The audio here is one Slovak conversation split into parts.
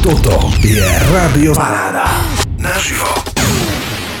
Toto je Radio Paráda. Naživo.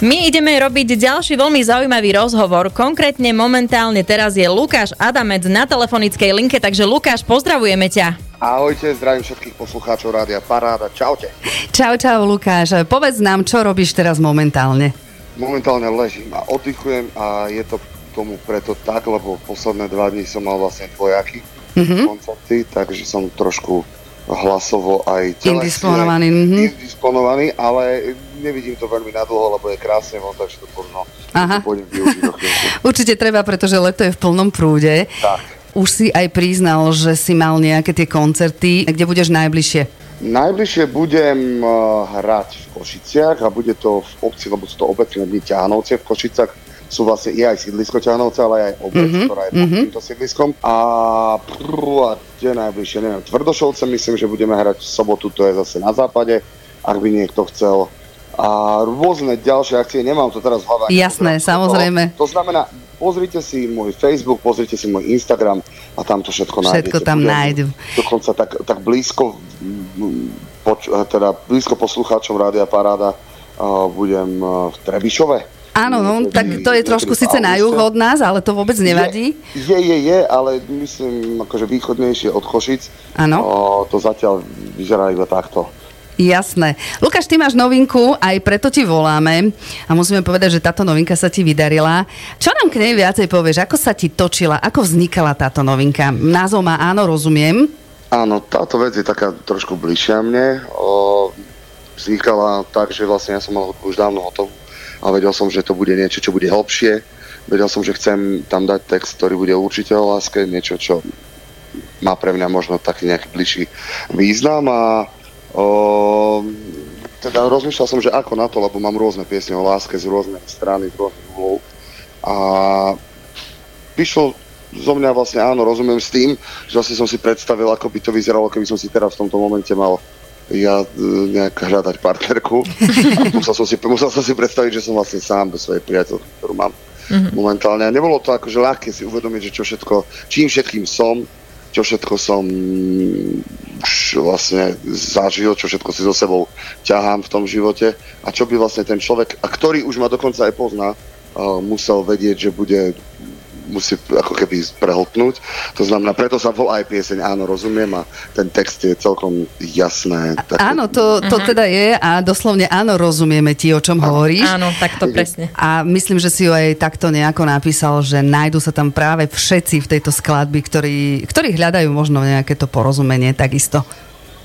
My ideme robiť ďalší veľmi zaujímavý rozhovor. Konkrétne momentálne teraz je Lukáš Adamec na telefonickej linke, takže Lukáš, pozdravujeme ťa. Ahojte, zdravím všetkých poslucháčov Rádia Paráda. Čaute. Čau, čau, Lukáš. Povedz nám, čo robíš teraz momentálne? Momentálne ležím a oddychujem a je to tomu preto tak, lebo posledné dva dní som mal vlastne dvojaky mm-hmm. koncerty, takže som trošku hlasovo aj telesne Indisponovaný, mhm. indisponovaný, ale nevidím to veľmi nadlho, lebo je krásne von, takže to možno Aha. to využiť. Určite treba, pretože leto je v plnom prúde. Tak. Už si aj priznal, že si mal nejaké tie koncerty. Kde budeš najbližšie? Najbližšie budem uh, hrať v Košiciach a bude to v obci, lebo sú to obecné dni Ťahanovce v Košicach. Sú vlastne je aj sídlisko Ťahanovce, ale aj obec, mm-hmm. ktorá je pod týmto sídliskom. A, prú, a kde najbližšie, neviem, Tvrdošovce myslím, že budeme hrať v sobotu, to je zase na západe, ak by niekto chcel. A rôzne ďalšie akcie, nemám to teraz v hlave. Jasné, To- samozrejme. To znamená, pozrite si môj Facebook, pozrite si môj Instagram a tam to všetko, Všetko nájdete. tam Budem nájdu. Dokonca tak, tak blízko, poč- teda blízko poslucháčom Rádia Paráda uh, budem uh, v Trebišove. Áno, no, tak to je trošku síce na juh od nás, ale to vôbec nevadí. Je, je, je, ale myslím, akože východnejšie od Košic. Áno. To zatiaľ vyzerá iba takto. Jasné. Lukáš, ty máš novinku, aj preto ti voláme a musíme povedať, že táto novinka sa ti vydarila. Čo nám k nej viacej povieš? Ako sa ti točila? Ako vznikala táto novinka? Názov má áno, rozumiem. Áno, táto vec je taká trošku bližšia mne. O, vznikala tak, že vlastne ja som mal už dávno hotovú a vedel som, že to bude niečo, čo bude hlbšie. Vedel som, že chcem tam dať text, ktorý bude určite o láske, niečo, čo má pre mňa možno taký nejaký bližší význam a o, teda rozmýšľal som, že ako na to, lebo mám rôzne piesne o láske z rôznej strany, z rôznych uhlov a vyšlo zo mňa vlastne áno, rozumiem s tým, že vlastne som si predstavil, ako by to vyzeralo, keby som si teraz v tomto momente mal ja e, nejak hľadať partnerku. Musel som, si, musel som si predstaviť, že som vlastne sám bez svojej priateľky, ktorú mám mm-hmm. momentálne. A nebolo to akože ľahké si uvedomiť, že čo všetko, čím všetkým som, čo všetko som už vlastne zažil, čo všetko si so sebou ťahám v tom živote a čo by vlastne ten človek, a ktorý už ma dokonca aj pozná, musel vedieť, že bude musí ako keby prehltnúť. To znamená, preto sa volá aj pieseň Áno, rozumiem a ten text je celkom jasné. Také- Áno, to, to teda je a doslovne áno, rozumieme ti, o čom hovoríš. Áno, tak to presne. A myslím, že si ju aj takto nejako napísal, že nájdu sa tam práve všetci v tejto skladbi, ktorí, ktorí hľadajú možno nejaké to porozumenie takisto.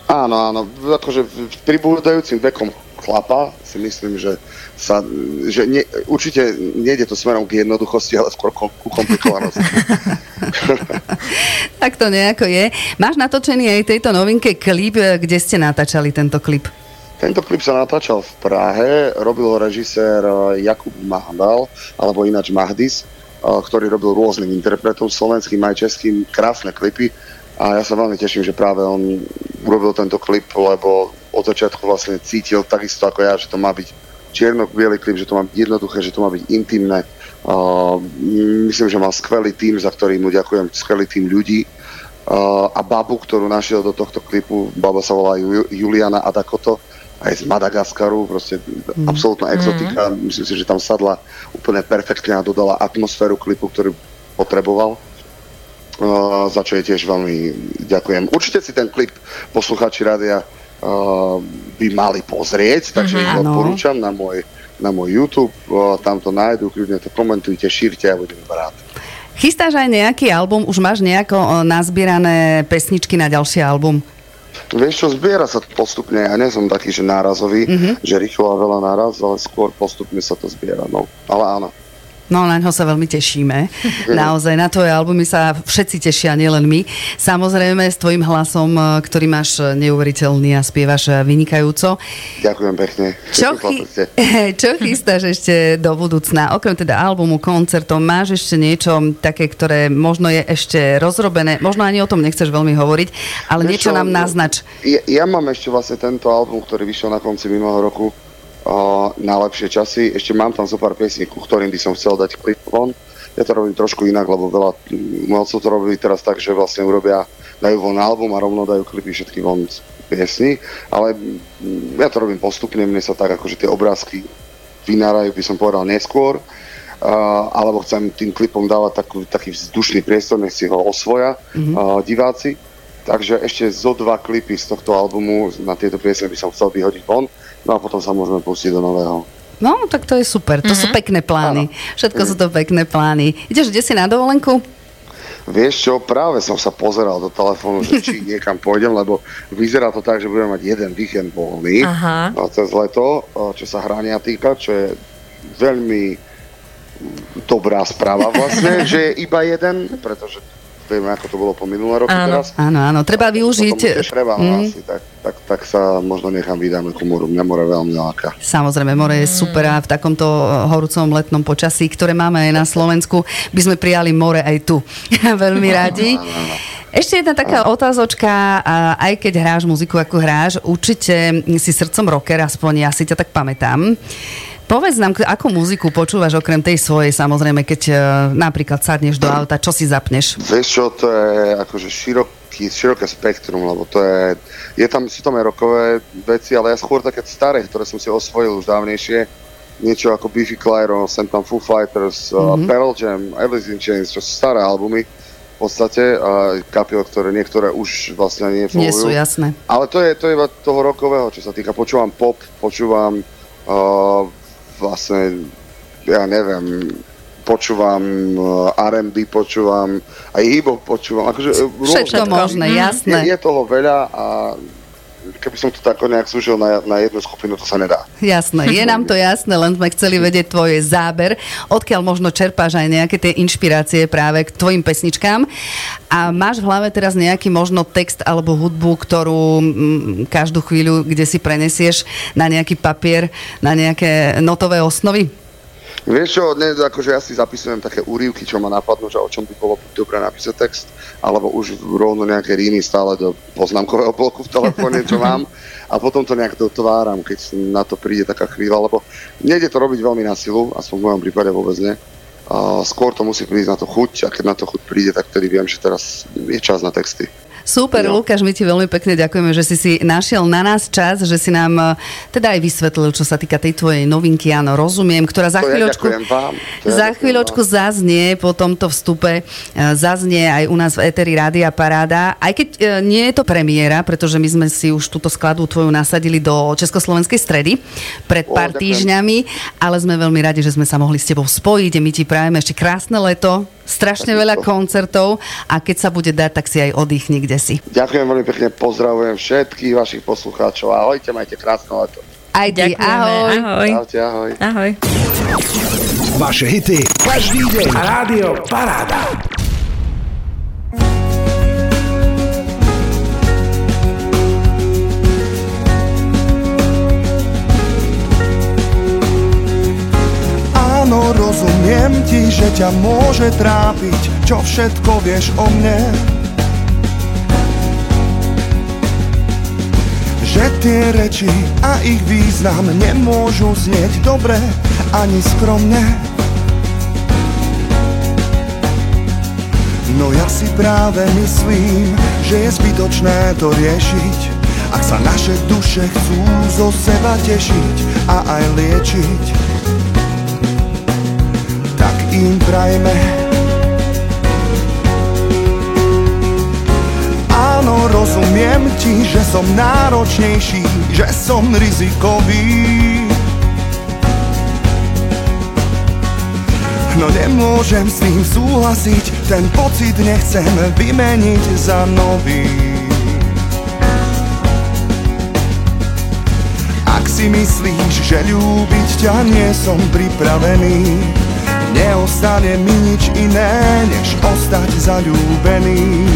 Áno, áno. Akože pribúdajúcim vekom chlapa si myslím, že sa, že nie, určite nejde to smerom k jednoduchosti, ale skôr ku komplikovanosti. Tak to nejako je. Máš natočený aj tejto novinke klip, e, kde ste natáčali tento klip? Tento klip sa natáčal v Prahe, robil ho režisér eh, Jakub Mahdal, alebo ináč Mahdis, eh, ktorý robil rôznym interpretom, slovenským aj českým, krásne klipy. A ja sa veľmi teším, že práve on urobil tento klip, lebo od začiatku vlastne cítil takisto ako ja, že to má byť čierno-biely klip, že to má byť jednoduché, že to má byť intimné. Uh, myslím, že mal skvelý tým, za ktorý mu ďakujem, skvelý tým ľudí. Uh, a babu, ktorú našiel do tohto klipu, baba sa volá Ju- Juliana Adakoto, aj z Madagaskaru, proste mm. absolútna exotika. Mm. Myslím si, že tam sadla úplne perfektne a dodala atmosféru klipu, ktorý potreboval. Uh, za čo je tiež veľmi ďakujem. Určite si ten klip posluchači rádia uh, by mali pozrieť, takže mm-hmm, Áno. odporúčam na môj, na môj YouTube, uh, tam to nájdu, kľudne to komentujte, šírte, ja budem rád. Chystáš aj nejaký album? Už máš nejako nazbierané pesničky na ďalší album? Vieš čo, zbiera sa to postupne, ja nie som taký, že nárazový, mm-hmm. že rýchlo a veľa náraz, ale skôr postupne sa to zbiera, no. Ale áno. No, na ňo sa veľmi tešíme. Naozaj, na tvoje albumy sa všetci tešia, nielen my. Samozrejme, s tvojim hlasom, e, ktorý máš e, neuveriteľný a spievaš e, vynikajúco. Ďakujem pekne. Čo, chy... Čo chystáš ešte do budúcna? Okrem teda albumu, koncertov, máš ešte niečo také, ktoré možno je ešte rozrobené, možno ani o tom nechceš veľmi hovoriť, ale niečo čo, nám naznač. Ja, ja mám ešte vlastne tento album, ktorý vyšiel na konci minulého roku, na lepšie časy. Ešte mám tam zo pár piesní, ku ktorým by som chcel dať klip von. Ja to robím trošku inak, lebo veľa umelcov to robí teraz tak, že vlastne urobia, dajú von album a rovno dajú klipy všetky von piesni, ale mm, ja to robím postupne, mne sa tak akože tie obrázky vynárajú, by som povedal, neskôr, uh, alebo chcem tým klipom dávať takú, taký vzdušný priestor, nech si ho osvoja mm-hmm. uh, diváci. Takže ešte zo dva klipy z tohto albumu na tieto piesne by som chcel vyhodiť von, no a potom sa môžeme pustiť do nového. No, tak to je super. To mm-hmm. sú pekné plány. Áno. Všetko mm. sú to pekné plány. Ideš kde si na dovolenku? Vieš čo, práve som sa pozeral do telefónu, že či niekam pôjdem, lebo vyzerá to tak, že budeme mať jeden víkend voľný Aha. cez leto, čo sa hrania týka, čo je veľmi dobrá správa vlastne, že je iba jeden, pretože vieme, ako to bolo po minulé roky áno. teraz. Áno, áno, treba využiť. Treba, mm. asi, tak, tak, tak sa možno nechám vydáme ku moru. Mňa more veľmi láka. Samozrejme, more je super a v takomto horúcom letnom počasí, ktoré máme aj na Slovensku, by sme prijali more aj tu. veľmi radi. Ešte jedna taká otázočka, aj keď hráš muziku, ako hráš, určite si srdcom rocker, aspoň ja si ťa tak pamätám. Povedz nám, akú muziku počúvaš okrem tej svojej, samozrejme, keď uh, napríklad sadneš do auta, čo si zapneš? Vieš čo, to je akože široký, široké spektrum, lebo to je, je tam, sú tam aj rokové veci, ale ja skôr také staré, ktoré som si osvojil už dávnejšie, niečo ako Biffy Clyro, sem tam Foo Fighters, mm-hmm. uh, Pearl Jam, Alice in Chains, čo sú staré albumy v podstate, a kapiel, ktoré niektoré už vlastne nie fungujú. Nie sú jasné. Ale to je, to je iba toho rokového, čo sa týka. Počúvam pop, počúvam uh, vlastne, ja neviem, počúvam eh, R&B, počúvam aj hip počúvam. Akože eh, Všetko možné, mhm. jasné. Je, je toho veľa a keby som to tak nejak zúžil na, na jednu skupinu, to sa nedá. Jasné, je nám to jasné, len sme chceli vedieť tvoj záber, odkiaľ možno čerpáš aj nejaké tie inšpirácie práve k tvojim pesničkám. A máš v hlave teraz nejaký možno text alebo hudbu, ktorú m, mm, každú chvíľu, kde si prenesieš na nejaký papier, na nejaké notové osnovy? Vieš čo, ne, akože ja si zapisujem také úrivky, čo ma napadnú, že o čom by bolo dobre napísať text, alebo už rovno nejaké rímy stále do poznámkového bloku v telefóne, čo mám a potom to nejak dotváram, keď na to príde taká chvíľa, lebo nejde to robiť veľmi na silu, aspoň v mojom prípade vôbec nie. A skôr to musí prísť na to chuť a keď na to chuť príde, tak vtedy viem, že teraz je čas na texty. Super, no. Lukáš, my ti veľmi pekne ďakujeme, že si si našiel na nás čas, že si nám eh, teda aj vysvetlil, čo sa týka tej tvojej novinky, áno, rozumiem, ktorá za chvíľočku, ja vám. za chvíľočku vám. zaznie po tomto vstupe, eh, zaznie aj u nás v Eteri Rádia Paráda, aj keď eh, nie je to premiéra, pretože my sme si už túto skladbu tvoju nasadili do Československej stredy pred pár o, týždňami, ale sme veľmi radi, že sme sa mohli s tebou spojiť. My ti prajeme ešte krásne leto, strašne veľa koncertov a keď sa bude dať, tak si aj oddychni kde si. Ďakujem veľmi pekne, pozdravujem všetkých vašich poslucháčov. Ahojte, majte krásne leto. Aj ty, ahoj. Ahoj. Ahojte, ahoj. Ahoj. Vaše hity každý deň. Rádio Paráda. Ti, že ťa môže trápiť, čo všetko vieš o mne. Že tie reči a ich význam nemôžu znieť dobre ani skromne. No ja si práve myslím, že je zbytočné to riešiť, ak sa naše duše chcú zo seba tešiť a aj liečiť im prajme Áno, rozumiem ti, že som náročnejší, že som rizikový. No nemôžem s tým súhlasiť, ten pocit nechcem vymeniť za nový. Ak si myslíš, že ľúbiť ťa nie som pripravený Neostane mi nič iné, než ostať zalúbený.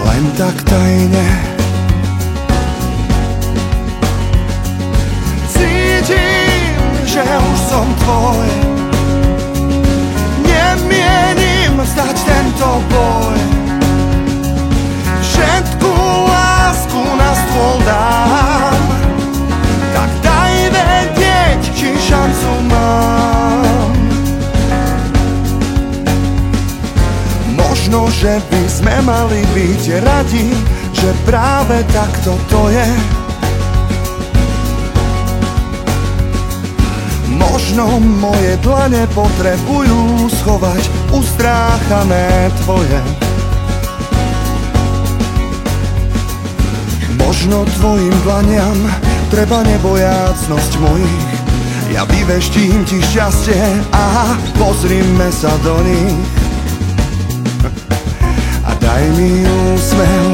Len tak tajne. Cítim, že už som tvoj. Nemienim vzdať tento boj. Všetku lásku by sme mali byť radi, že práve takto to je. Možno moje dlane potrebujú schovať ustráchané tvoje. Možno tvojim dlaniam treba nebojácnosť mojich. Ja vyveštím ti šťastie a pozrime sa do nich daj mi úsmev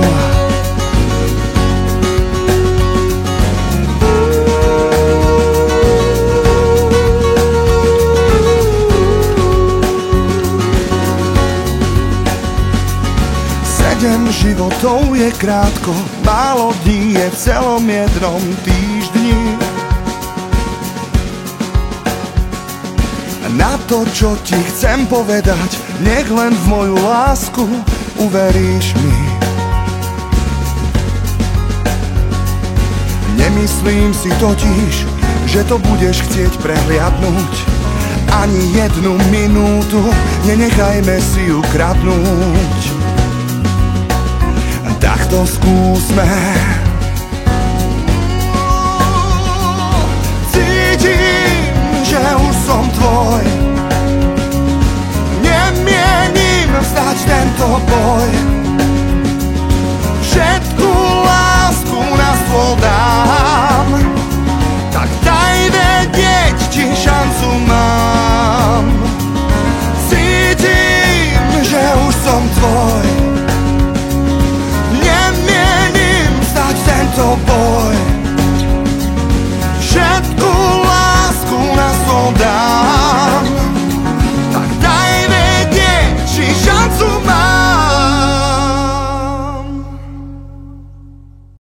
Sedem životov je krátko, málo dní je v celom jednom týždni. Na to, čo ti chcem povedať, nech len v moju lásku uveríš mi. Nemyslím si totiž, že to budeš chcieť prehliadnúť. Ani jednu minútu nenechajme si ju kradnúť to skúsme